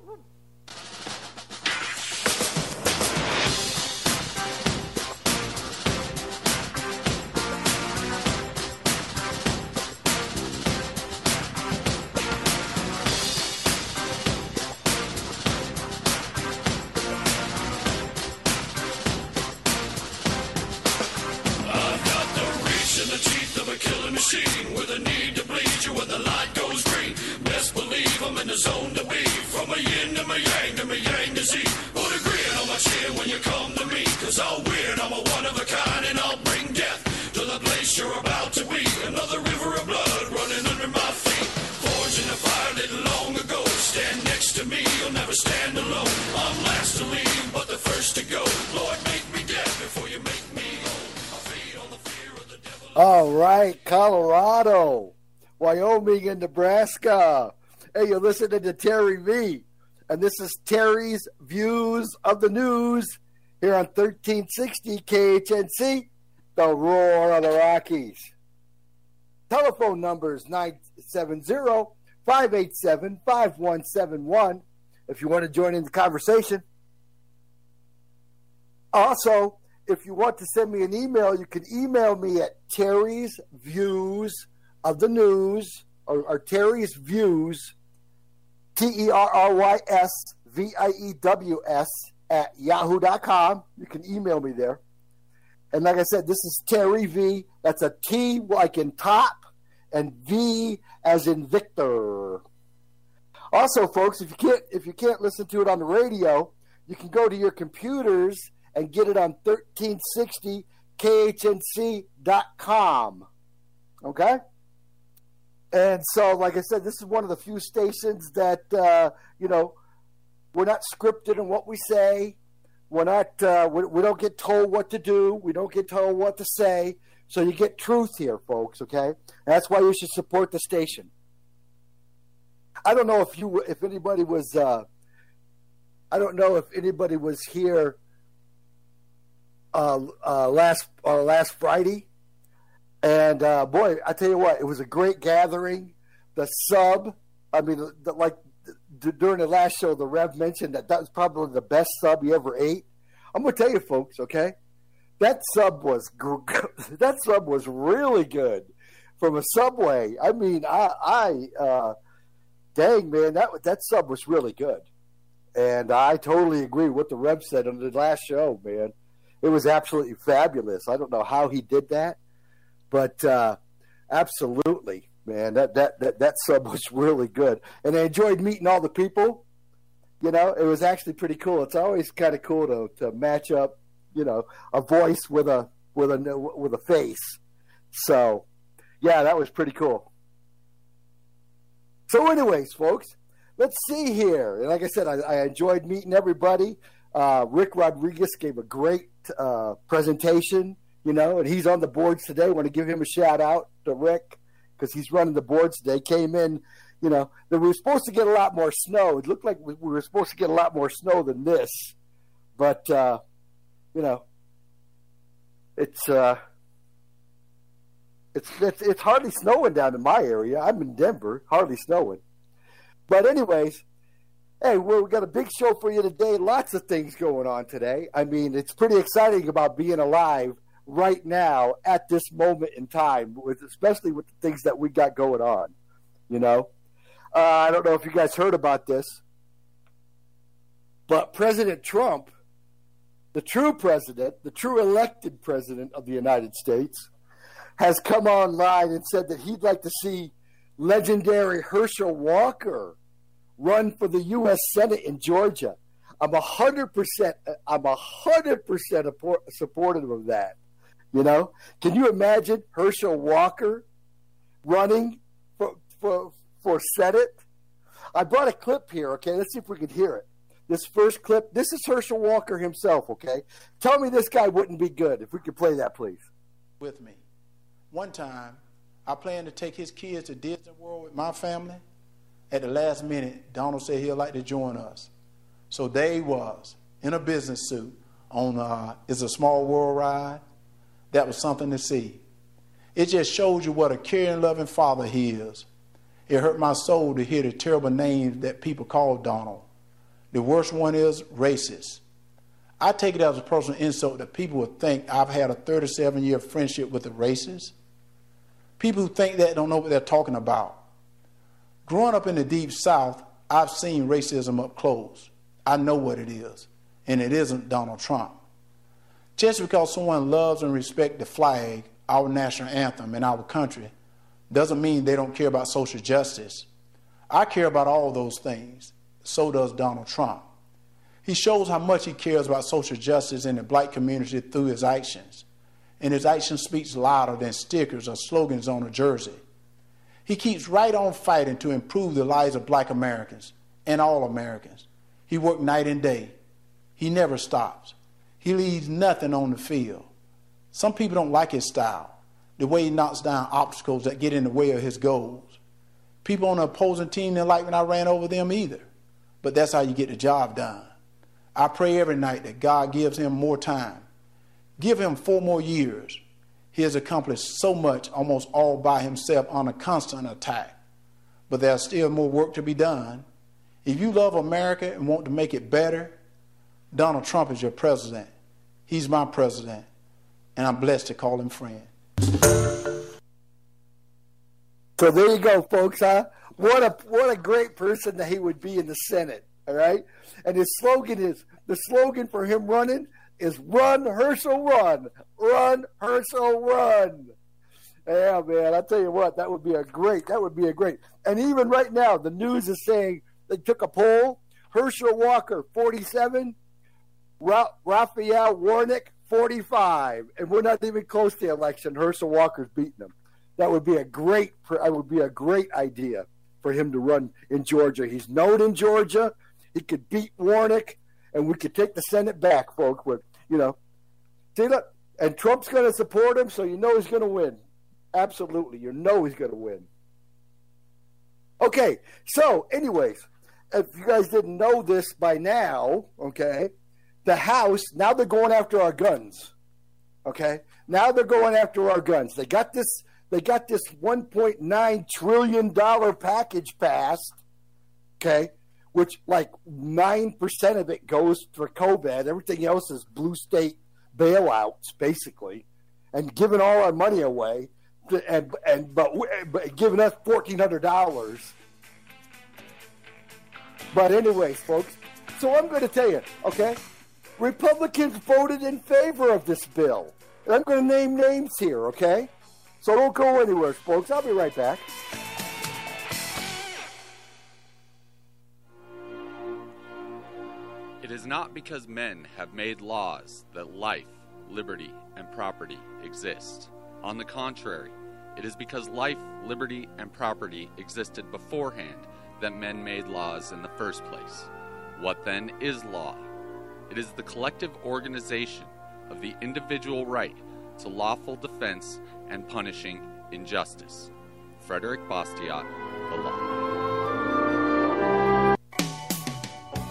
I've Wyoming, and Nebraska. Hey, you're listening to Terry V, and this is Terry's Views of the News here on 1360 KHNC, the Roar of the Rockies. Telephone number is 970 587 5171 if you want to join in the conversation. Also, if you want to send me an email, you can email me at Terry's Views of the News or, or Terry's Views, T E R R Y S V I E W S at yahoo.com. You can email me there. And like I said, this is Terry V. That's a T like in top and V as in Victor. Also, folks, if you can't if you can't listen to it on the radio, you can go to your computers and get it on 1360khnc.com. Okay? And so, like I said, this is one of the few stations that, uh, you know, we're not scripted in what we say. We're not, uh, we, we don't get told what to do. We don't get told what to say. So you get truth here, folks, okay? That's why you should support the station. I don't know if you, if anybody was, uh, I don't know if anybody was here uh, uh, last uh, last Friday, and uh, boy, I tell you what, it was a great gathering. The sub, I mean, the, like d- during the last show, the Rev mentioned that that was probably the best sub he ever ate. I'm gonna tell you, folks, okay, that sub was gr- that sub was really good from a Subway. I mean, I, I uh, dang man, that that sub was really good, and I totally agree with what the Rev said on the last show, man it was absolutely fabulous. I don't know how he did that, but uh, absolutely, man, that, that that that sub was really good, and I enjoyed meeting all the people. You know, it was actually pretty cool. It's always kind of cool to to match up, you know, a voice with a with a with a face. So, yeah, that was pretty cool. So, anyways, folks, let's see here. And like I said, I, I enjoyed meeting everybody. Uh, Rick Rodriguez gave a great uh, presentation, you know, and he's on the boards today. I want to give him a shout out to Rick because he's running the boards today. Came in, you know, we were supposed to get a lot more snow. It looked like we were supposed to get a lot more snow than this, but uh, you know, it's uh, it's it's it's hardly snowing down in my area. I'm in Denver, hardly snowing. But anyways, Hey, well, we got a big show for you today. Lots of things going on today. I mean, it's pretty exciting about being alive right now at this moment in time, with especially with the things that we got going on. You know, uh, I don't know if you guys heard about this, but President Trump, the true president, the true elected president of the United States, has come online and said that he'd like to see legendary Herschel Walker run for the U.S. Senate in Georgia. I'm a hundred percent. I'm a hundred percent supportive of that. You know, can you imagine Herschel Walker running for for for Senate? I brought a clip here. Okay, let's see if we can hear it. This first clip. This is Herschel Walker himself. Okay, tell me this guy wouldn't be good if we could play that, please. With me, one time, I planned to take his kids to Disney World with my family at the last minute, Donald said he'd like to join us. So Dave was in a business suit on uh, It's a Small World ride. That was something to see. It just shows you what a caring, loving father he is. It hurt my soul to hear the terrible names that people call Donald. The worst one is racist. I take it as a personal insult that people would think I've had a 37 year friendship with a racist. People who think that don't know what they're talking about. Growing up in the deep south, I've seen racism up close. I know what it is, and it isn't Donald Trump. Just because someone loves and respects the flag, our national anthem, and our country, doesn't mean they don't care about social justice. I care about all those things. So does Donald Trump. He shows how much he cares about social justice in the black community through his actions. And his action speaks louder than stickers or slogans on a jersey. He keeps right on fighting to improve the lives of black Americans and all Americans. He works night and day. He never stops. He leaves nothing on the field. Some people don't like his style, the way he knocks down obstacles that get in the way of his goals. People on the opposing team didn't like when I ran over them either. But that's how you get the job done. I pray every night that God gives him more time. Give him four more years. He has accomplished so much almost all by himself on a constant attack. But there's still more work to be done. If you love America and want to make it better, Donald Trump is your president. He's my president. And I'm blessed to call him friend. So there you go, folks. Huh? What a what a great person that he would be in the Senate. All right, and his slogan is the slogan for him running is "Run Herschel, run, run Herschel, run." Yeah, man. I tell you what, that would be a great. That would be a great. And even right now, the news is saying they took a poll. Herschel Walker, forty-seven. Ra- Raphael Warnock, forty-five, and we're not even close to the election. Herschel Walker's beating him. that would be a great that would be a great idea for him to run in Georgia. He's known in Georgia. He could beat Warnock, and we could take the Senate back, folks. With you know, see look, and Trump's going to support him, so you know he's going to win. Absolutely, you know he's going to win. Okay, so anyways, if you guys didn't know this by now, okay, the House now they're going after our guns. Okay, now they're going after our guns. They got this they got this 1.9 trillion dollar package passed. Okay, which like nine percent of it goes for COVID. Everything else is blue state bailouts, basically, and giving all our money away, and and but, but giving us fourteen hundred dollars. But anyways, folks, so I'm going to tell you, okay, Republicans voted in favor of this bill. And I'm going to name names here, okay? So don't go anywhere, folks. I'll be right back. It is not because men have made laws that life, liberty, and property exist. On the contrary, it is because life, liberty, and property existed beforehand that men made laws in the first place. What then is law? It is the collective organization of the individual right to lawful defense and punishing injustice. Frederick Bastiat, The Law.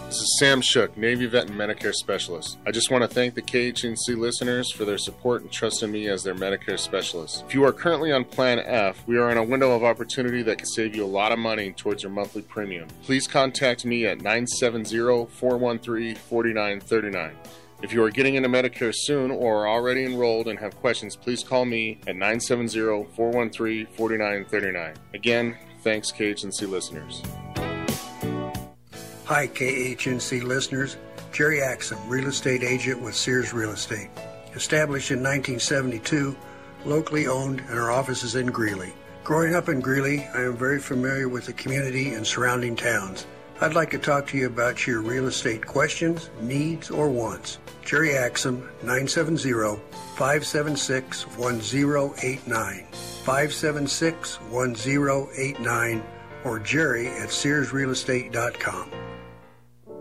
This is Sam Shook, Navy Vet and Medicare Specialist. I just want to thank the KHNC listeners for their support and trust in me as their Medicare specialist. If you are currently on Plan F, we are in a window of opportunity that can save you a lot of money towards your monthly premium. Please contact me at 970 413 4939. If you are getting into Medicare soon or are already enrolled and have questions, please call me at 970 413 4939. Again, thanks, KHNC listeners. Hi, KHNC listeners. Jerry Axum, real estate agent with Sears Real Estate. Established in 1972, locally owned, and our office is in Greeley. Growing up in Greeley, I am very familiar with the community and surrounding towns. I'd like to talk to you about your real estate questions, needs, or wants. Jerry Axum, 970-576-1089. 576-1089 or jerry at searsrealestate.com.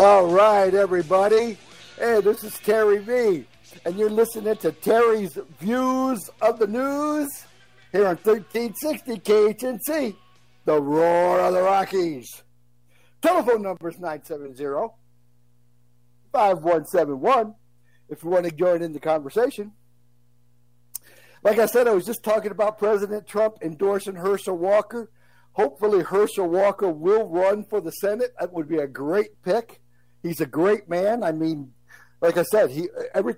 All right, everybody. Hey, this is Terry V, and you're listening to Terry's Views of the News here on 1360 KHNC, the Roar of the Rockies. Telephone number is 970 5171 if you want to join in the conversation. Like I said, I was just talking about President Trump endorsing Herschel Walker. Hopefully, Herschel Walker will run for the Senate. That would be a great pick. He's a great man. I mean, like I said, he every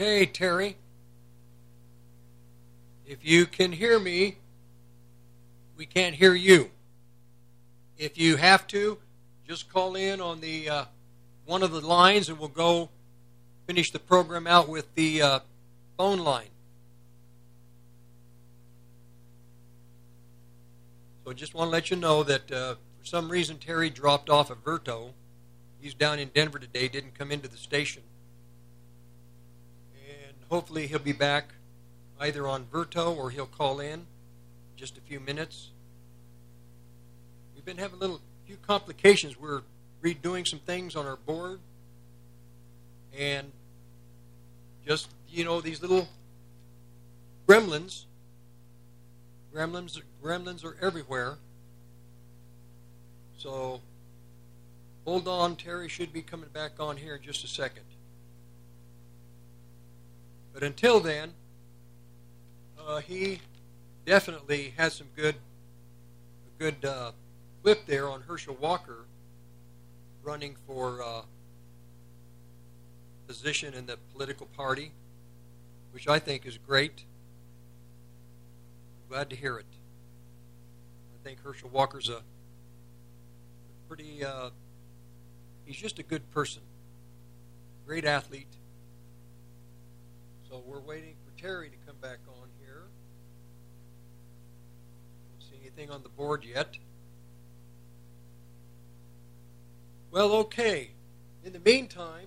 Okay, Terry. If you can hear me, we can't hear you. If you have to, just call in on the uh, one of the lines, and we'll go finish the program out with the uh, phone line. So, I just want to let you know that uh, for some reason Terry dropped off at Verto. He's down in Denver today, didn't come into the station hopefully he'll be back either on Verto or he'll call in just a few minutes. We've been having a little few complications. We're redoing some things on our board and just you know these little gremlins gremlins gremlins are everywhere so hold on terry should be coming back on here in just a second but until then, uh, he definitely has some good, good uh, clip there on Herschel Walker running for uh, position in the political party, which I think is great. Glad to hear it. I think Herschel Walker's a pretty, uh, he's just a good person, great athlete so we're waiting for Terry to come back on here. Don't see anything on the board yet. Well, okay. In the meantime,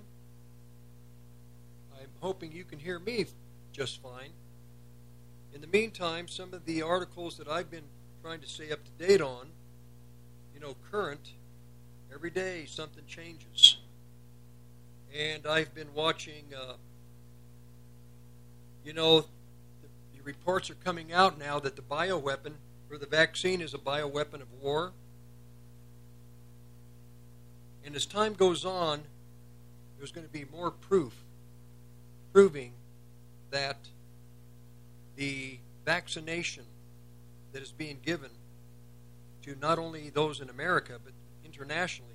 I'm hoping you can hear me just fine. In the meantime, some of the articles that I've been trying to stay up to date on, you know, current, every day something changes. And I've been watching uh, you know, the, reports are coming out now that the bioweapon or the vaccine is a bioweapon of war. And as time goes on, there's going to be more proof proving that the vaccination that is being given to not only those in America but internationally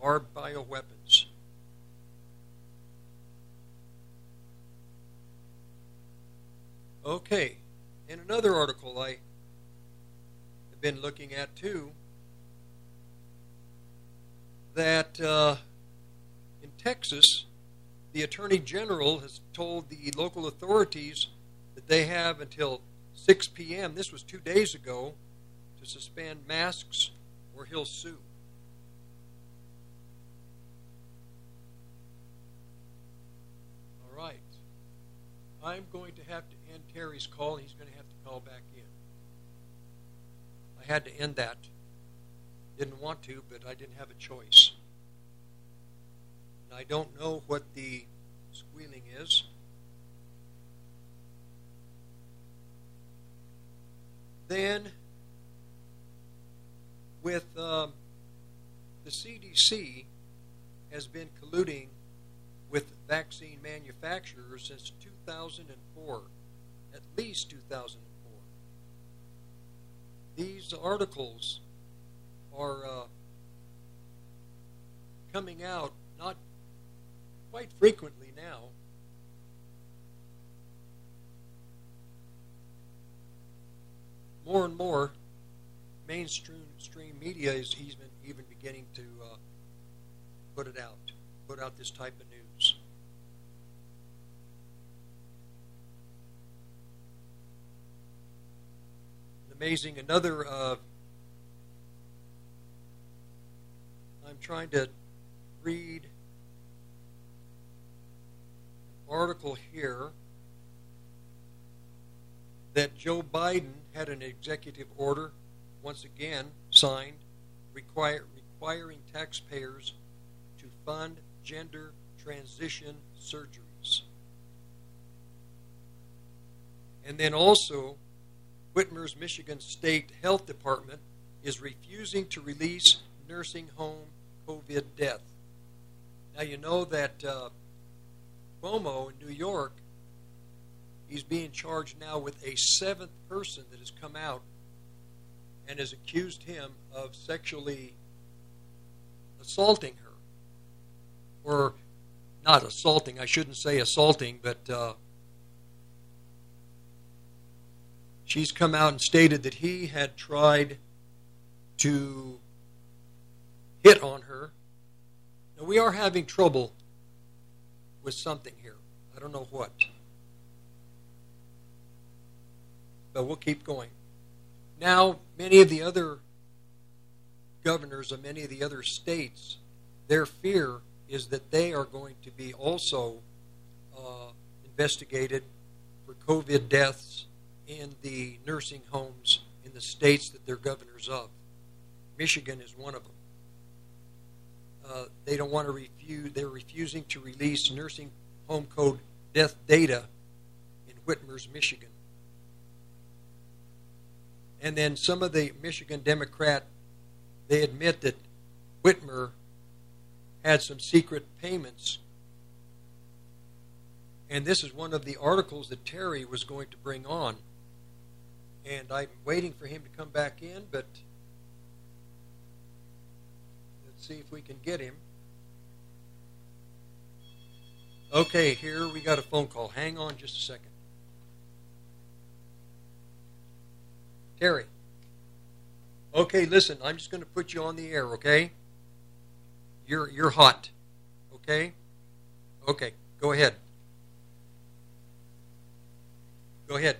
are bioweapons. Okay, in another article I have been looking at too, that uh, in Texas, the Attorney General has told the local authorities that they have until 6 p.m., this was two days ago, to suspend masks or he'll sue. To end Terry's call. He's going to have to call back in. I had to end that. Didn't want to, but I didn't have a choice. And I don't know what the squealing is. Then, with um, the CDC has been colluding with vaccine manufacturers since 2004, at least 2004. These articles are uh, coming out not quite frequently now. More and more, mainstream media is even even beginning to uh, put it out, put out this type of news. Amazing. Another, uh, I'm trying to read an article here that Joe Biden had an executive order, once again signed, require, requiring taxpayers to fund gender transition surgeries. And then also, Whitmer's Michigan State Health Department is refusing to release nursing home COVID death. Now, you know that uh, Cuomo in New York, he's being charged now with a seventh person that has come out and has accused him of sexually assaulting her. Or not assaulting, I shouldn't say assaulting, but uh, she's come out and stated that he had tried to hit on her. Now, we are having trouble with something here. I don't know what. But we'll keep going. Now, many of the other governors of many of the other states, their fear is that they are going to be also uh, investigated for COVID deaths in the nursing homes in the states that they're governors of. Michigan is one of them. Uh, they don't want to refuse, they're refusing to release nursing home code death data in Whitmer's, Michigan. And then some of the Michigan Democrat, they admit that Whitmer had some secret payments. And this is one of the articles that Terry was going to bring on. And I'm waiting for him to come back in, but let's see if we can get him. Okay, here we got a phone call. Hang on just a second. Terry. Okay, listen, I'm just going to put you on the air, okay? You're you're hot. Okay? Okay, go ahead. Go ahead.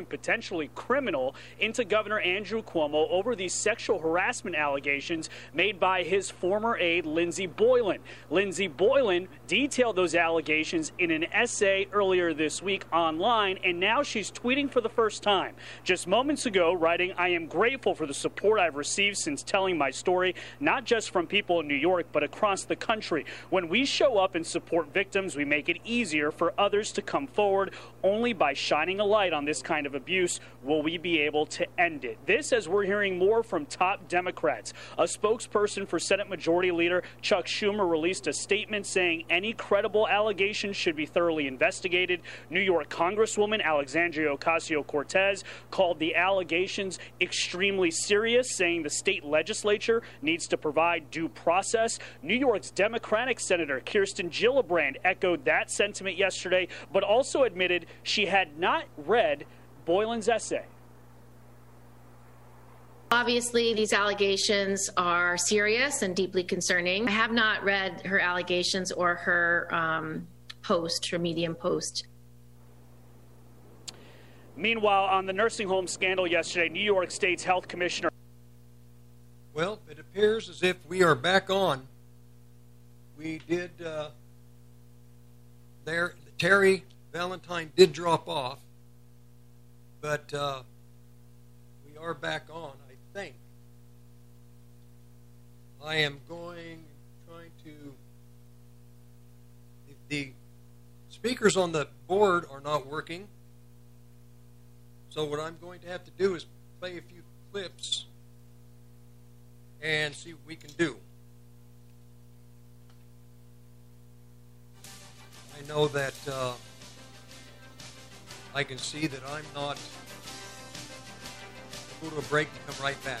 Potentially criminal into Governor Andrew Cuomo over these sexual harassment allegations made by his former aide, Lindsey Boylan. Lindsey Boylan detailed those allegations in an essay earlier this week online, and now she's tweeting for the first time. Just moments ago, writing, I am grateful for the support I've received since telling my story, not just from people in New York, but across the country. When we show up and support victims, we make it easier for others to come forward. Only by shining a light on this kind of abuse will we be able to end it. This, as we're hearing more from top Democrats. A spokesperson for Senate Majority Leader Chuck Schumer released a statement saying any credible allegations should be thoroughly investigated. New York Congresswoman Alexandria Ocasio Cortez called the allegations extremely serious, saying the state legislature needs to provide due process. New York's Democratic Senator Kirsten Gillibrand echoed that sentiment yesterday, but also admitted she had not read Boylan's essay. Obviously, these allegations are serious and deeply concerning. I have not read her allegations or her um, post, her Medium post. Meanwhile, on the nursing home scandal yesterday, New York State's health commissioner. Well, it appears as if we are back on. We did. Uh, there, Terry Valentine did drop off, but uh, we are back on. I think. I am going, trying to. The speakers on the board are not working, so what I'm going to have to do is play a few clips and see what we can do. I know that uh, I can see that I'm not. Go to a break and come right back.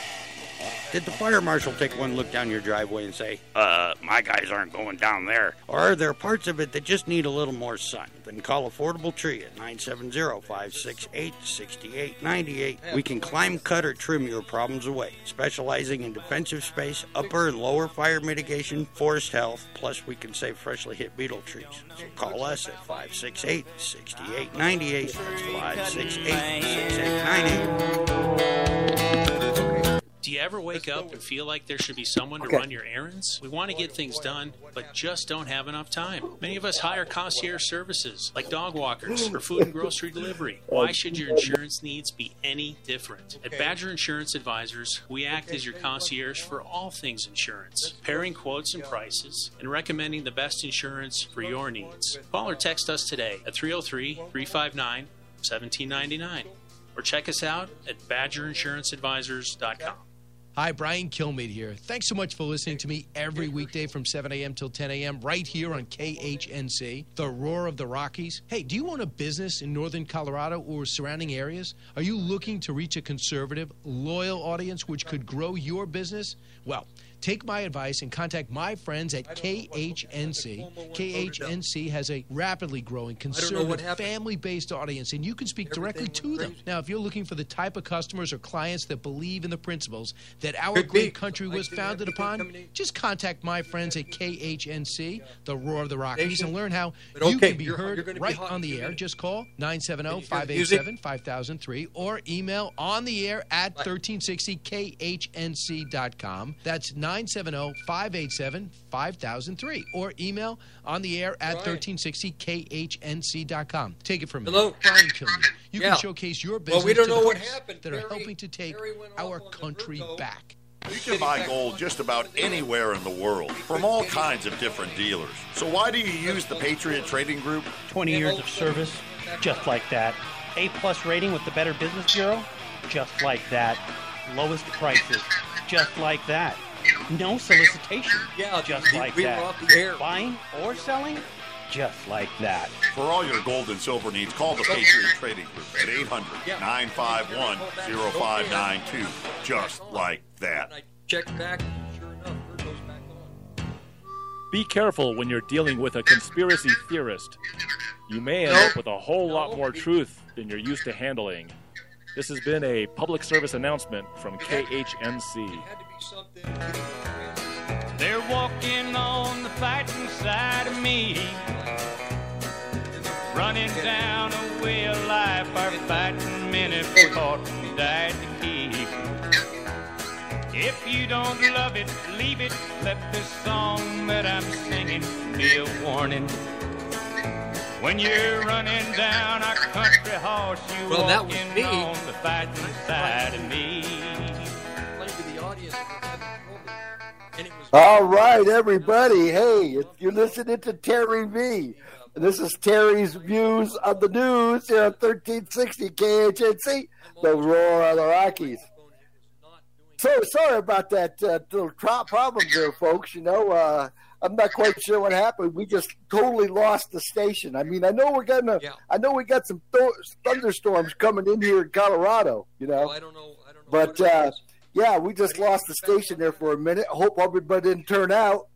Did the fire marshal take one look down your driveway and say, uh, my guys aren't going down there? Or are there parts of it that just need a little more sun? Then call Affordable Tree at 970-568-6898. We can climb, cut, or trim your problems away. Specializing in defensive space, upper and lower fire mitigation, forest health, plus we can save freshly hit beetle trees. So call us at 568-6898. That's 568-6898. Do you ever wake up and feel like there should be someone to Okay. run your errands? We want to get things done, but just don't have enough time. Many of us hire concierge services like dog walkers or food and grocery delivery. Why should your insurance needs be any different? At Badger Insurance Advisors, we act as your concierge for all things insurance, pairing quotes and prices, and recommending the best insurance for your needs. Call or text us today at 303 359 1799 or check us out at badgerinsuranceadvisors.com. Hi, Brian Kilmeade here. Thanks so much for listening to me every weekday from 7 a.m. till 10 a.m. right here on KHNC, the roar of the Rockies. Hey, do you own a business in northern Colorado or surrounding areas? Are you looking to reach a conservative, loyal audience which could grow your business? Well, Take my advice and contact my friends at KHNC. KHNC has a rapidly growing conservative, family based audience, and you can speak directly to them. Now, if you're looking for the type of customers or clients that believe in the principles that our great country was founded upon, just contact my friends at KHNC, the Roar of the Rockies, and learn how you can be heard be right on the air. minute. Just call 970 Can you hear the music? 587 5003 or email on the air at 1360khnc.com. That's 970 587 5003 or email on the air at 1360khnc.com. Take it from me. Hello? Brian Kilmeade. You Yeah. can showcase your business Well, we don't to know what happened. that are helping to take our country back. You can buy gold just about anywhere in the world from all kinds of different dealers. So why do you use the Patriot Trading Group? 20 years of service, just like that. A plus rating with the Better Business Bureau, just like that. Lowest prices, just like that. No solicitation, Yeah, just we- like we that. off the air. Buying or selling, just like that. For all your gold and silver needs, call the Patriot Trading Group at 800 951 0592. Just like that. Check back. Sure enough, Virgo's back on. Be careful when you're dealing with a conspiracy theorist. You may end up with a whole lot more truth than you're used to handling. This has been a public service announcement from KHNC. They're walking on the fighting side of me. Running down a way of life our fighting men have fought and died to keep. If you don't love it, leave it. Let this song that I'm singing be a warning. When you're running down our country horse, you Well, that was walking on the fighting side of me. All right, everybody. Hey, you're listening to Terry V. This is Terry's views of the news here on 1360 KHNC, the Roar of the Rockies. So sorry about that uh, little tro- problem there, folks. You know, uh, I'm not quite sure what happened. We just totally lost the station. I mean, I know we're gonna, I know we got some th- thunderstorms coming in here in Colorado. You know, I don't know. I don't know. but uh, yeah, we just lost the station there for a minute. Hope everybody didn't turn out.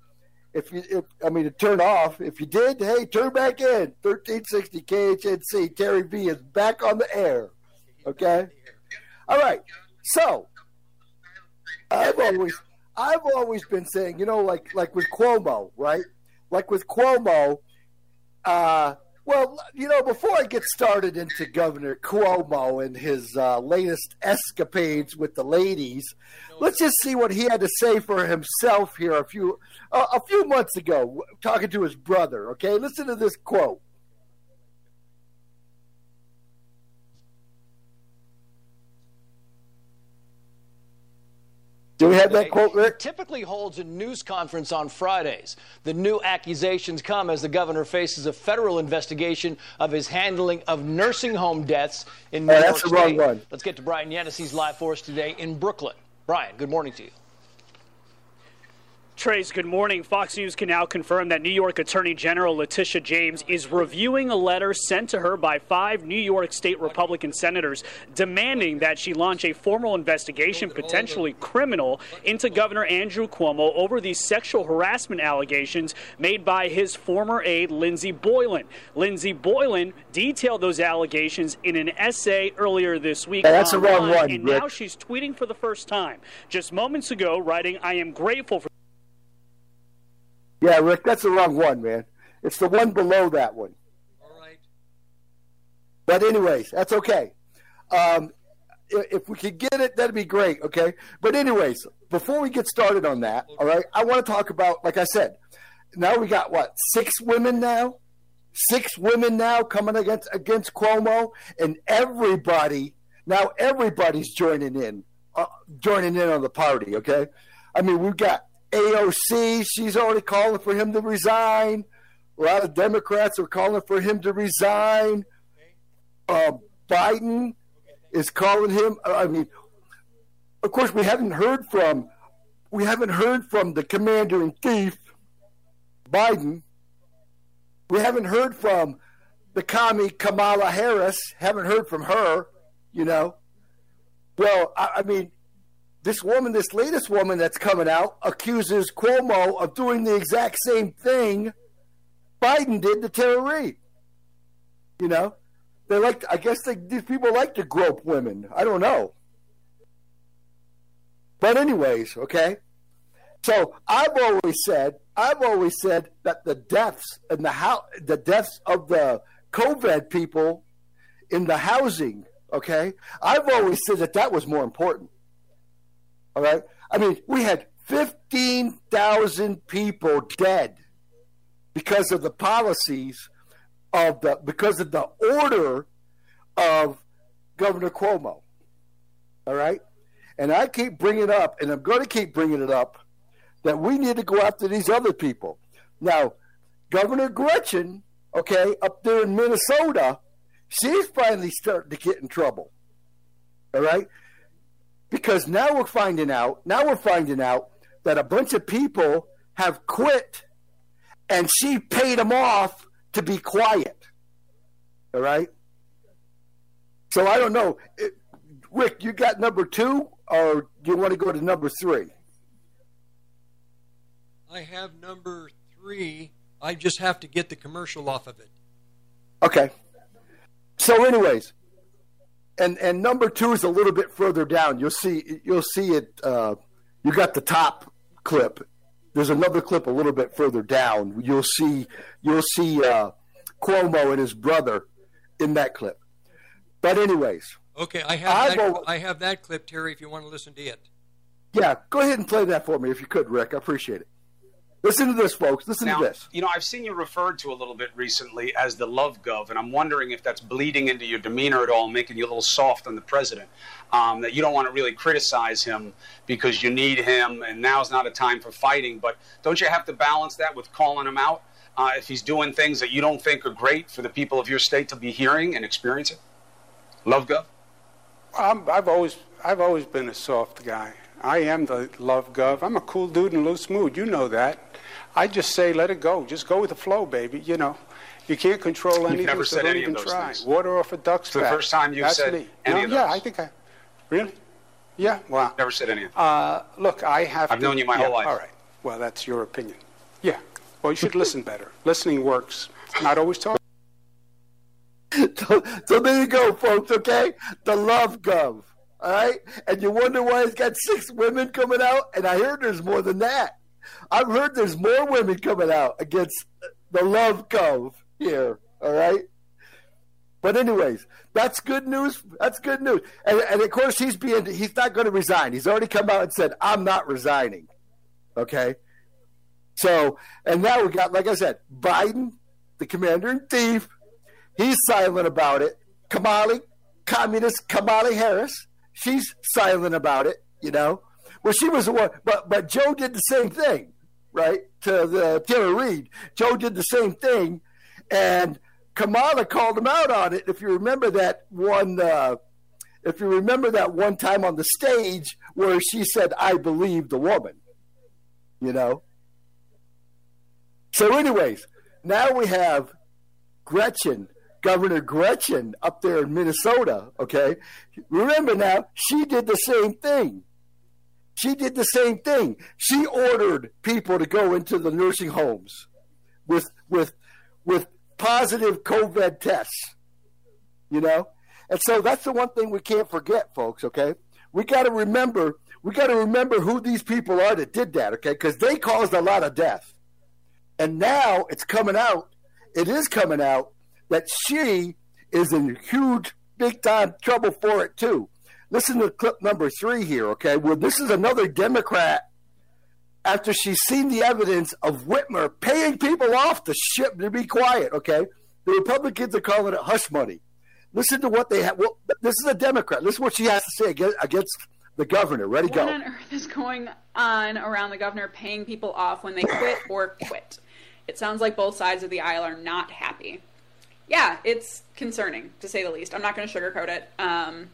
If you, if, I mean, turn off. If you did, hey, turn back in. 1360 KHNC. Terry V is back on the air. Okay. All right. So I've always, I've always been saying, you know, like like with Cuomo, right? Like with Cuomo. Uh, well, you know, before I get started into Governor Cuomo and his uh, latest escapades with the ladies, let's just see what he had to say for himself here a few uh, a few months ago, talking to his brother. Okay, listen to this quote. Do we have that quote, Rick? typically holds a news conference on Fridays. The new accusations come as the governor faces a federal investigation of his handling of nursing home deaths in oh, New Oh, York that's the wrong one. Let's get to Brian Llenas. He's live for us today in Brooklyn. Brian, good morning to you. Trace, good morning. Fox News can now confirm that New York Attorney General Letitia James is reviewing a letter sent to her by five New York State Republican senators demanding that she launch a formal investigation, potentially criminal, into Governor Andrew Cuomo over the sexual harassment allegations made by his former aide, Lindsey Boylan. Lindsey Boylan detailed those allegations in an essay earlier this week. That's the wrong online, one, And Rick. now she's tweeting for the first time. Just moments ago, writing, I am grateful for. Yeah, Rick, that's the wrong one, man. It's the one below that one. All right. But anyways, that's okay. Um, if we could get it, that'd be great. Okay. But anyways, before we get started on that, all right, I want to talk about, like I said, now we got what six women now, six women now coming against against Cuomo, and everybody now everybody's joining in, uh, joining in on the party. Okay. I mean, we've got AOC. She's already calling for him to resign. A lot of Democrats are calling for him to resign uh, Biden is calling him. I mean, of course, we haven't heard from we haven't heard from the commander in chief, Biden. We haven't heard from the commie Kamala Harris. Haven't heard from her. You know. Well, I, I mean, this woman, this latest woman that's coming out, accuses Cuomo of doing the exact same thing Biden did to Tara Reade. You know, they like. I guess they, these people like to grope women. I don't know. But anyways, okay. So I've always said, I've always said that the deaths and the how the deaths of the COVID people in the housing, okay. I've always said that that was more important. All right. I mean, we had fifteen thousand people dead because of the policies of the because of the order of Governor Cuomo. All right, and I keep bringing up, and I'm going to keep bringing it up, that we need to go after these other people. Now, Governor Gretchen, okay, up there in Minnesota, she's finally starting to get in trouble. All right, because now we're finding out. Now we're finding out that a bunch of people have quit, and she paid them off to be quiet. All right. So I don't know, It- Rick. You got number two, or do you want to go to number three? I have number three. I just have to get the commercial off of it. Okay. So, anyways, and and number two is a little bit further down. You'll see you'll see it. Uh, you got the top clip. There's another clip a little bit further down. You'll see you'll see uh, Cuomo and his brother in that clip. But anyways, Okay, I have that, I have that clip, Terry. If you want to listen to it. yeah, go ahead and play that for me if you could, Rick. I appreciate it. Listen to this, folks. Listen now, to this. you know, I've seen you referred to a little bit recently as the love gov, and I'm wondering if that's bleeding into your demeanor at all, making you a little soft on the president. Um, that you don't want to really criticize him because you need him, and now's not a time for fighting. But don't you have to balance that with calling him out uh, if he's doing things that you don't think are great for the people of your state to be hearing and experiencing? Love gov. I'm, I've always I've always been a soft guy. I am the love gov. I'm a cool dude in a loose mood. You know that. I just say let it go. Just go with the flow, baby. You know, you can't control anything. You've anything, never so said don't any of even those try. things. Water off a duck's It's the first time you've That's said me. any no, of Yeah. I think I. Really? Yeah. Wow. Never said any of it. Uh, look, I have. I've to, known you my yeah, whole life. All right. Well, that's your opinion. Yeah. Well, you should listen better. Listening works. Not always talking. so, so there you go, folks. Okay, the love gov. All right, and you wonder why it's got six women coming out, and I heard there's more than that. I've heard there's more women coming out against the love gov here. All right, but anyways, that's good news. That's good news, and, and of course he's being he's not going to resign. He's already come out and said I'm not resigning. Okay, so and now we got like I said, Biden, the commander in chief, He's silent about it. Kamali, communist Kamala Harris, she's silent about it. You know, well, she was the one, but but Joe did the same thing, right? To the Tara Reade, Joe did the same thing, and Kamala called him out on it. If you remember that one, uh, if you remember that one time on the stage where she said, "I believe the woman," you know. So, anyways, now we have Gretchen, Governor Gretchen up there in Minnesota, okay? Remember now, she did the same thing. She did the same thing. She ordered people to go into the nursing homes with with with positive COVID tests. You know? And so that's the one thing we can't forget, folks, okay? We got to remember we got to remember who these people are that did that, okay? Cuz they caused a lot of death. And now it's coming out, it is coming out that she is in huge, big time trouble for it too. Listen to clip number three here, okay? Well, this is another Democrat after she's seen the evidence of Whitmer paying people off to ship to be quiet, okay? The Republicans are calling it hush money. Listen to what they have. Well, this is a Democrat. Listen what she has to say against, against the governor. Ready, What go. on earth is going on around the governor paying people off when they quit or quit? It sounds like both sides of the aisle are not happy. Yeah, it's concerning to say the least. I'm not going to sugarcoat it. Um,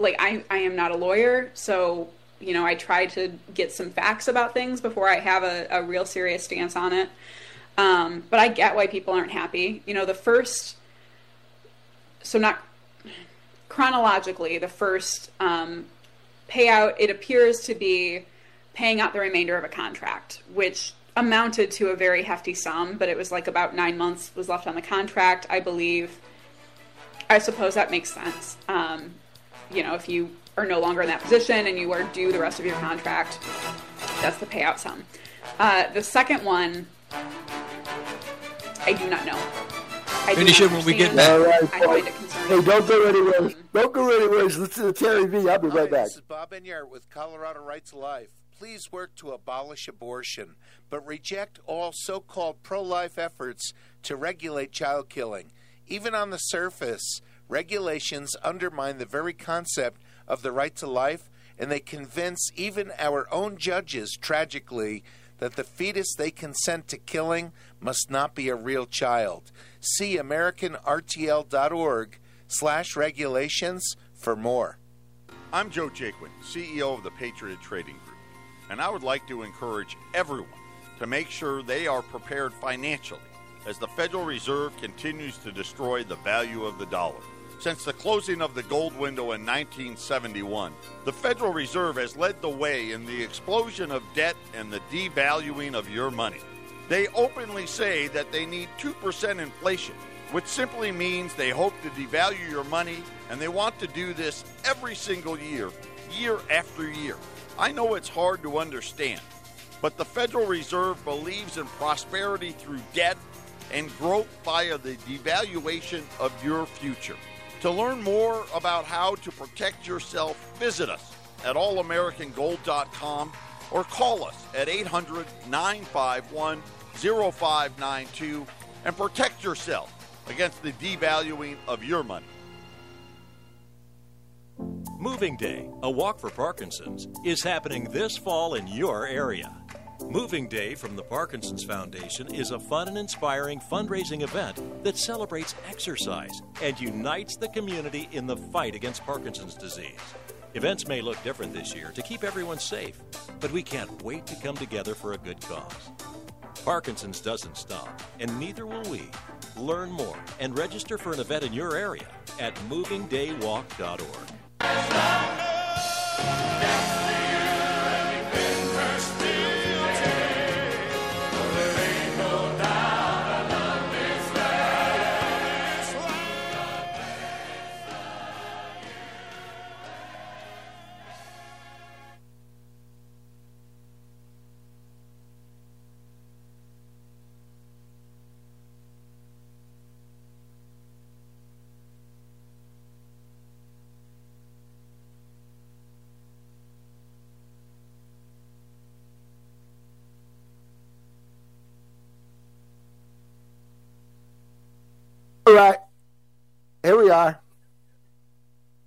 like I, I am not a lawyer, so you know I try to get some facts about things before I have a, a real serious stance on it. Um, but I get why people aren't happy. You know, the first, so not chronologically, the first um, payout, it appears to be paying out the remainder of a contract, which amounted to a very hefty sum, but it was like about nine months was left on the contract, I believe. I suppose that makes sense. Um, you know, if you are no longer in that position and you are due the rest of your contract, that's the payout sum. Uh, the second one, I do not know. I Finish it when we get understand. All right, I find it folks. Hey, don't go anywhere. Don't go anywhere. Listen to Terry V. I'll be Hi, right back. This is Bob Enyart with Colorado Right to Life. Please work to abolish abortion, but reject all so called pro life efforts to regulate child killing. Even on the surface, regulations undermine the very concept of the right to life, and they convince even our own judges, tragically, that the fetus they consent to killing must not be a real child. See AmericanRTL.org slash regulations for more. I'm Joe Jaquin, CEO of the Patriot Trading Group, and I would like to encourage everyone to make sure they are prepared financially as the Federal Reserve continues to destroy the value of the dollar. Since the closing of the gold window in 1971, the Federal Reserve has led the way in the explosion of debt and the devaluing of your money. They openly say that they need 2% inflation, which simply means they hope to devalue your money, and they want to do this every single year, year after year. I know it's hard to understand, but the Federal Reserve believes in prosperity through debt and growth via the devaluation of your future. To learn more about how to protect yourself, visit us at allamericangold.com or call us at 800 951 0592 and protect yourself against the devaluing of your money. Moving Day, a walk for Parkinson's, is happening this fall in your area. Moving Day from the Parkinson's Foundation is a fun and inspiring fundraising event that celebrates exercise and unites the community in the fight against Parkinson's disease. Events may look different this year to keep everyone safe, but we can't wait to come together for a good cause. Parkinson's doesn't stop, and neither will we. Learn more and register for an event in your area at movingdaywalk.org. All right. Here we are.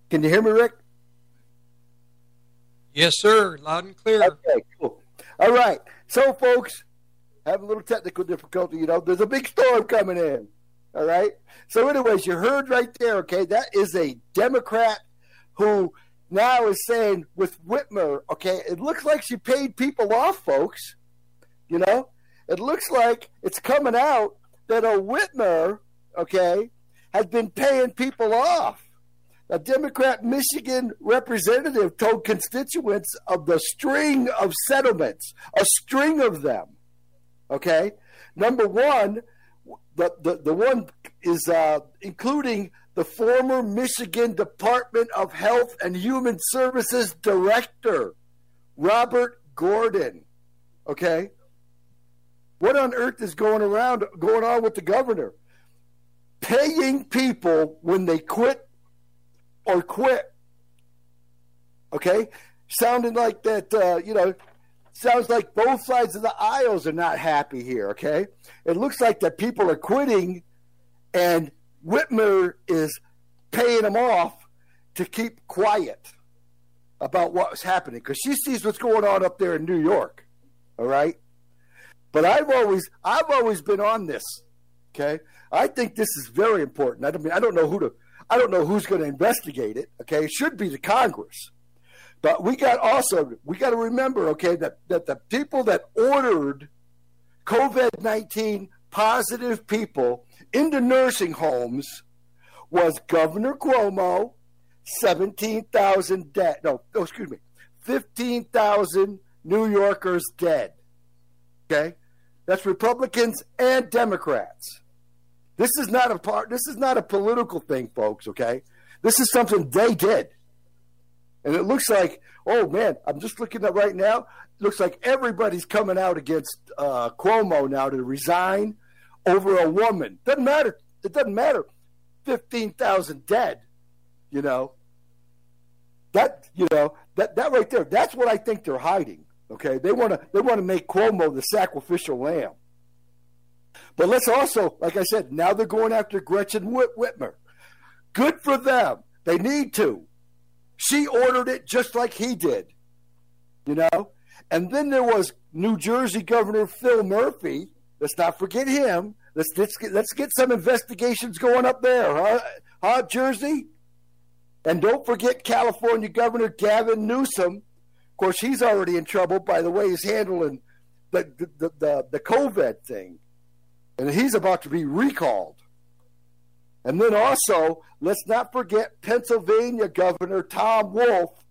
Can you hear me, Rick? Yes, sir. Loud and clear. Okay, cool. All right. So, folks, have a little technical difficulty. You know, there's a big storm coming in. All right. So, anyways, you heard right there. Okay, that is a Democrat who now is saying with Whitmer. Okay, it looks like she paid people off, folks. You know, it looks like it's coming out that a Whitmer, okay, has been paying people off. A Democrat Michigan representative told constituents of the string of settlements, a string of them. Okay, number one, the the, the one is uh, including the former Michigan Department of Health and Human Services director, Robert Gordon. Okay, what on earth is going around going on with the governor? Paying people when they quit or quit. Okay? Sounding like that, uh, you know, sounds like both sides of the aisles are not happy here, okay? It looks like that people are quitting and Whitmer is paying them off to keep quiet about what's happening because she sees what's going on up there in New York, all right? But I've always I've always been on this, okay? I think this is very important. I don't mean I don't know who to I don't know who's going to investigate it. Okay, it should be the Congress, but we got also we got to remember, okay, that that the people that ordered COVID nineteen positive people into nursing homes was Governor Cuomo, seventeen thousand dead. No, oh, excuse me, 15,000 New Yorkers dead. Okay? That's Republicans and Democrats. This is not a part this is not a political thing, folks, okay? This is something they did. And it looks like, oh man, I'm just looking at right now. Looks like everybody's coming out against uh, Cuomo now to resign over a woman. Doesn't matter. It doesn't matter. Fifteen thousand dead. You know. That you know that that right there. That's what I think they're hiding. Okay, they want to they want to make Cuomo the sacrificial lamb. But let's also, like I said, now they're going after Gretchen Whit- Whitmer. Good for them. They need to. She ordered it just like he did. You know? And then there was New Jersey Governor Phil Murphy. Let's not forget him. Let's let's get, let's get some investigations going up there, huh? Huh, Jersey? And don't forget California Governor Gavin Newsom. Of course, he's already in trouble by the way he's handling the the the, the COVID thing, and he's about to be recalled. And then also, let's not forget Pennsylvania Governor Tom Wolf.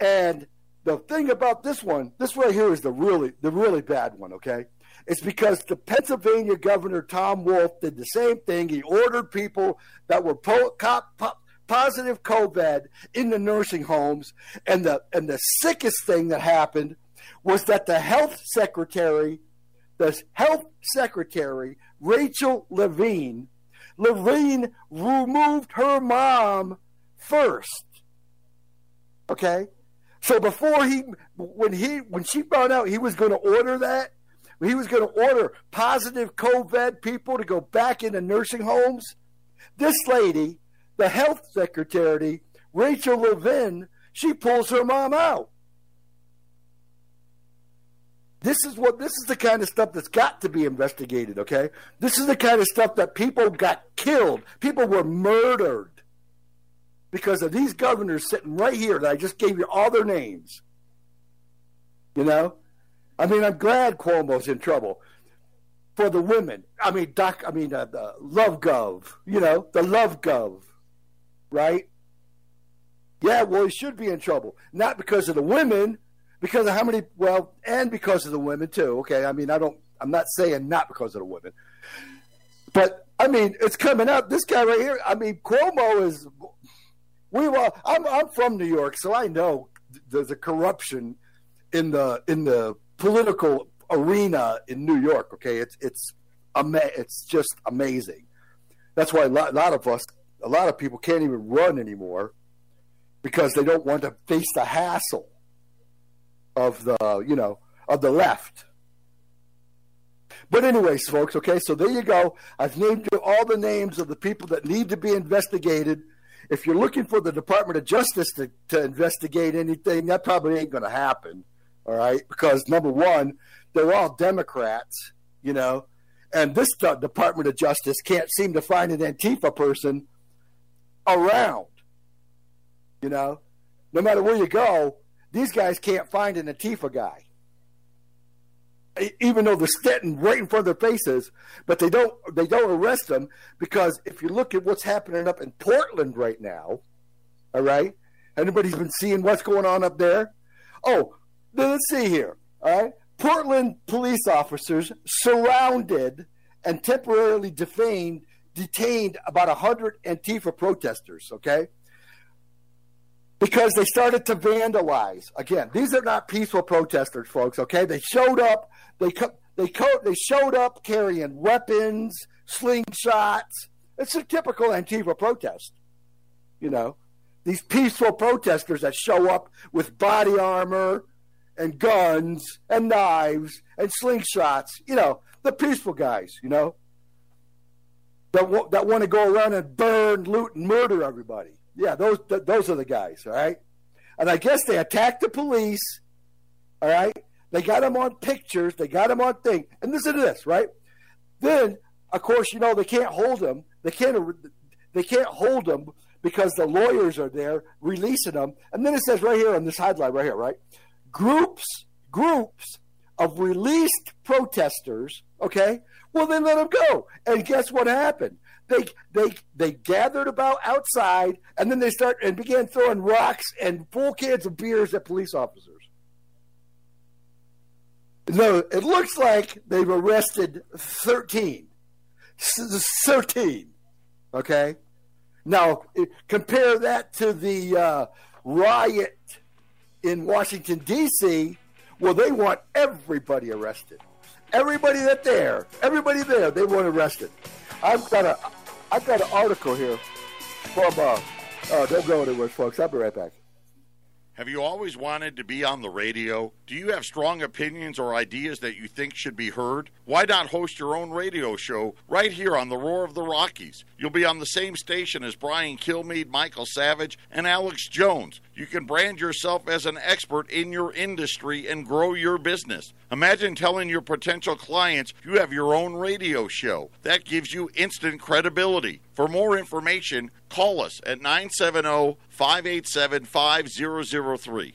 And the thing about this one, this right here is the really the really bad one, okay? It's because the Pennsylvania Governor Tom Wolf did the same thing. He ordered people that were po- cop, po- positive COVID in the nursing homes, and the and the sickest thing that happened was that the health secretary, the health secretary Rachel Levine, Levine removed her mom first. Okay, so before he, when he, when she found out he was going to order that, he was going to order positive COVID people to go back into nursing homes. This lady, the health secretary, Rachel Levine, she pulls her mom out. This is what this is the kind of stuff that's got to be investigated, okay? This is the kind of stuff that people got killed. People were murdered because of these governors sitting right here that I just gave you all their names. You know? I mean, I'm glad Cuomo's in trouble for the women. I mean, Doc. I mean, uh, the Love Gov. You know, the Love Gov, right? Yeah, well, he should be in trouble, not because of the women, because of how many. Well, and because of the women too. Okay, I mean, I don't. I'm not saying not because of the women, but I mean, it's coming out. This guy right here. I mean, Cuomo is. We were. I'm. I'm from New York, so I know there's a corruption in the in the political arena in New York. Okay, it's it's ama- it's just amazing. That's why a lot, a lot of us, a lot of people can't even run anymore because they don't want to face the hassle of the you know of the left. But anyways, folks, okay, so there you go. I've named you all the names of the people that need to be investigated. If you're looking for the Department of Justice to, to investigate anything, that probably ain't going to happen. All right, because number one, they're all Democrats, you know, and this Department of Justice can't seem to find an Antifa person around. You know, no matter where you go, these guys can't find an Antifa guy. Even though they're sitting right in front of their faces, but they don't they don't arrest them because if you look at what's happening up in Portland right now, all right, anybody's been seeing what's going on up there? Oh, let's see here. All right. Portland police officers surrounded and temporarily defamed, detained about 100 Antifa protesters, okay? Because they started to vandalize. Again, these are not peaceful protesters, folks, okay? They showed up, they they co- they showed up carrying weapons, slingshots. It's a typical Antifa protest. You know, these peaceful protesters that show up with body armor, and guns and knives and slingshots. You know, the peaceful guys. You know, that w- that want to go around and burn, loot, and murder everybody. Yeah, those th- those are the guys. All right, and I guess they attacked the police. All right, they got them on pictures. They got them on thing. And listen to this, right? Then, of course, you know they can't hold them. They can't. They can't hold them because the lawyers are there releasing them. And then it says right here on this headline right here, right? groups groups of released protesters okay well then let them go and guess what happened they they they gathered about outside, and then they start and began throwing rocks and full cans of beers at police officers. No, it looks like they've arrested thirteen. Thirteen. Okay. Now compare that to the uh, riot in Washington D.C., Well, they want everybody arrested. Everybody that there, everybody there, they want arrested. I've got a, I've got an article here from. Uh, uh, don't go anywhere, folks. I'll be right back. Have you always wanted to be on the radio? Do you have strong opinions or ideas that you think should be heard? Why not host your own radio show right here on the Roar of the Rockies? You'll be on the same station as Brian Kilmeade, Michael Savage, and Alex Jones. You can brand yourself as an expert in your industry and grow your business. Imagine telling your potential clients you have your own radio show. That gives you instant credibility. For more information, call us at 970 587 5003.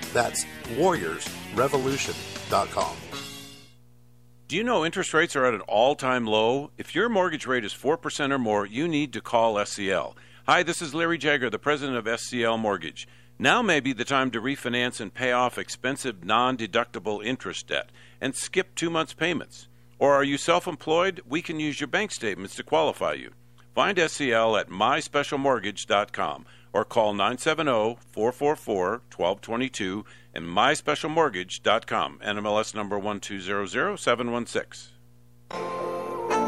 That's warriorsrevolution.com. Do you know interest rates are at an all time low? If your mortgage rate is 4% or more, you need to call SCL. Hi, this is Larry Jagger, the president of SCL Mortgage. Now may be the time to refinance and pay off expensive non deductible interest debt and skip two months' payments. Or are you self employed? We can use your bank statements to qualify you. Find SCL at myspecialmortgage.com or call 970 444 1222 and myspecialmortgage.com. NMLS number 1200716.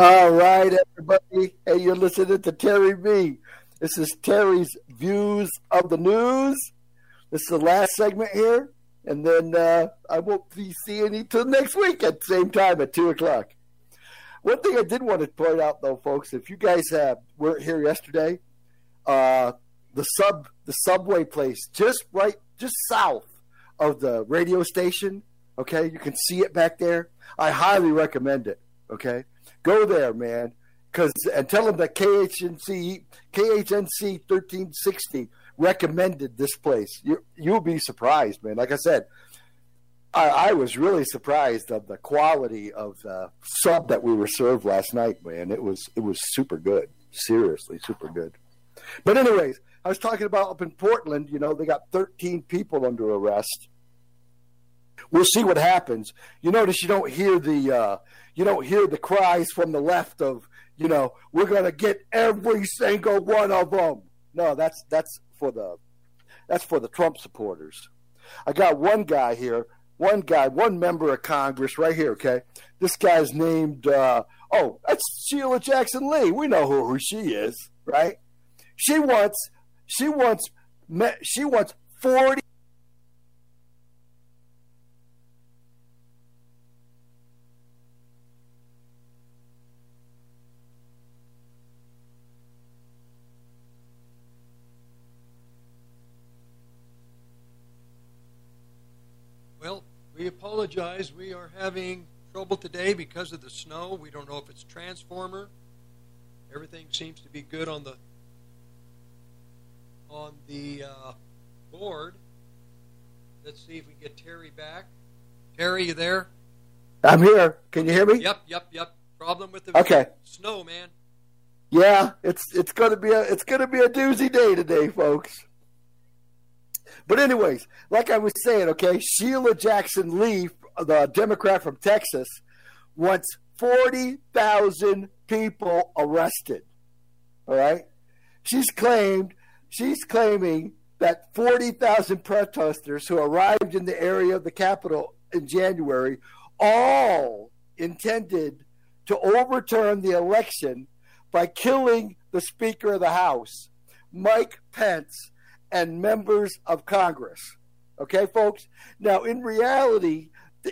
All right, everybody. Hey, you're listening to Terry B. This is Terry's Views of the News. This is the last segment here, and then uh, I won't be seeing you till next week at the same time at 2 o'clock. One thing I did want to point out, though, folks, if you guys uh, weren't here yesterday, uh, the sub the subway place just right just south of the radio station. Okay, you can see it back there. I highly recommend it. Okay, go there, man. Because and tell them that KHNC KHNC thirteen sixty recommended this place. You you'll be surprised, man. Like I said, I, I was really surprised of the quality of the sub that we were served last night, man. It was it was super good. Seriously, super good. But anyways, I was talking about up in Portland. You know, they got 13 people under arrest. We'll see what happens. You notice you don't hear the uh, you don't hear the cries from the left of you know we're gonna get every single one of them. No, that's that's for the that's for the Trump supporters. I got one guy here, one guy, one member of Congress right here. Okay, this guy's named. Uh, oh, that's Sheila Jackson Lee. We know who, who she is, right? She wants she wants she wants 40 Well, we apologize. We are having trouble today because of the snow. We don't know if it's transformer. Everything seems to be good on the on the uh, board. Let's see if we get Terry back. Terry, you there? I'm here. Can you hear me? Yep, yep, yep. Problem with the Okay. snow, man. Yeah, it's it's gonna be a it's gonna be a doozy day today, folks. But anyways, like I was saying, okay, Sheila Jackson Lee, the Democrat from Texas, wants forty thousand people arrested. All right, she's claimed she's claiming that forty thousand protesters who arrived in the area of the Capitol in January all intended to overturn the election by killing the Speaker of the House, Mike Pence, and members of Congress. Okay, folks? Now, in reality,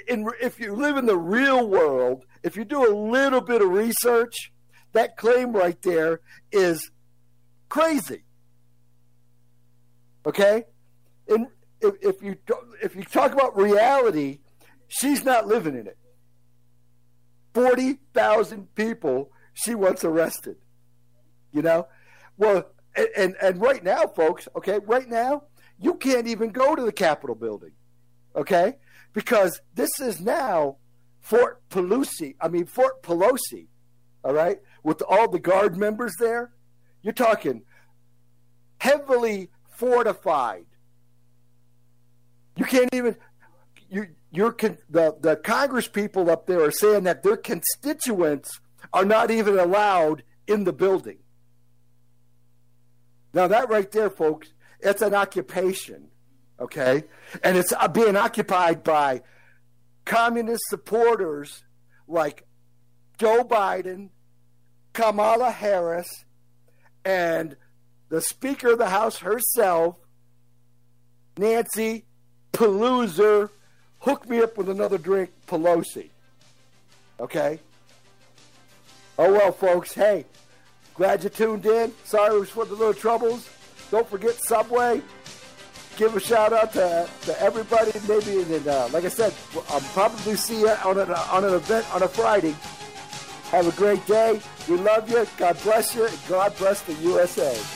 in, if you live in the real world, if you do a little bit of research, that claim right there is crazy. Okay? And if, if you if you talk about reality, she's not living in it. Forty thousand people she wants arrested. You know, well, and, and and right now, folks. Okay, right now you can't even go to the Capitol building. Okay, because this is now Fort Pelosi. I mean Fort Pelosi. All right, with all the guard members there, you're talking heavily fortified. You can't even you you're con- the the Congress people up there are saying that their constituents are not even allowed in the building. Now that right there, folks, it's an occupation, okay, and it's uh, being occupied by communist supporters like Joe Biden, Kamala Harris, and the Speaker of the House herself, Nancy Pelosi, hook me up with another drink, Pelosi. Okay? Oh well, folks. Hey, glad you tuned in. Sorry for the little troubles. Don't forget Subway. Give a shout out to, to everybody. Maybe, and uh, like I said, I'll probably see you on an, on an event on a Friday. Have a great day. We love you. God bless you. God bless the USA.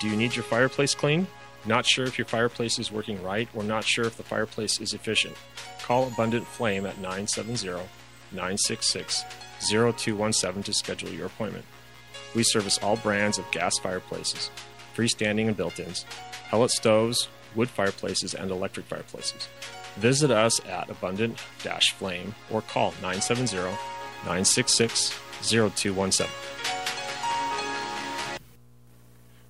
Do you need your fireplace cleaned? Not sure if your fireplace is working right or not sure if the fireplace is efficient? Call Abundant Flame at 970 966 0217 to schedule your appointment. We service all brands of gas fireplaces, freestanding and built ins, pellet stoves, wood fireplaces, and electric fireplaces. Visit us at Abundant Flame or call 970 966 0217.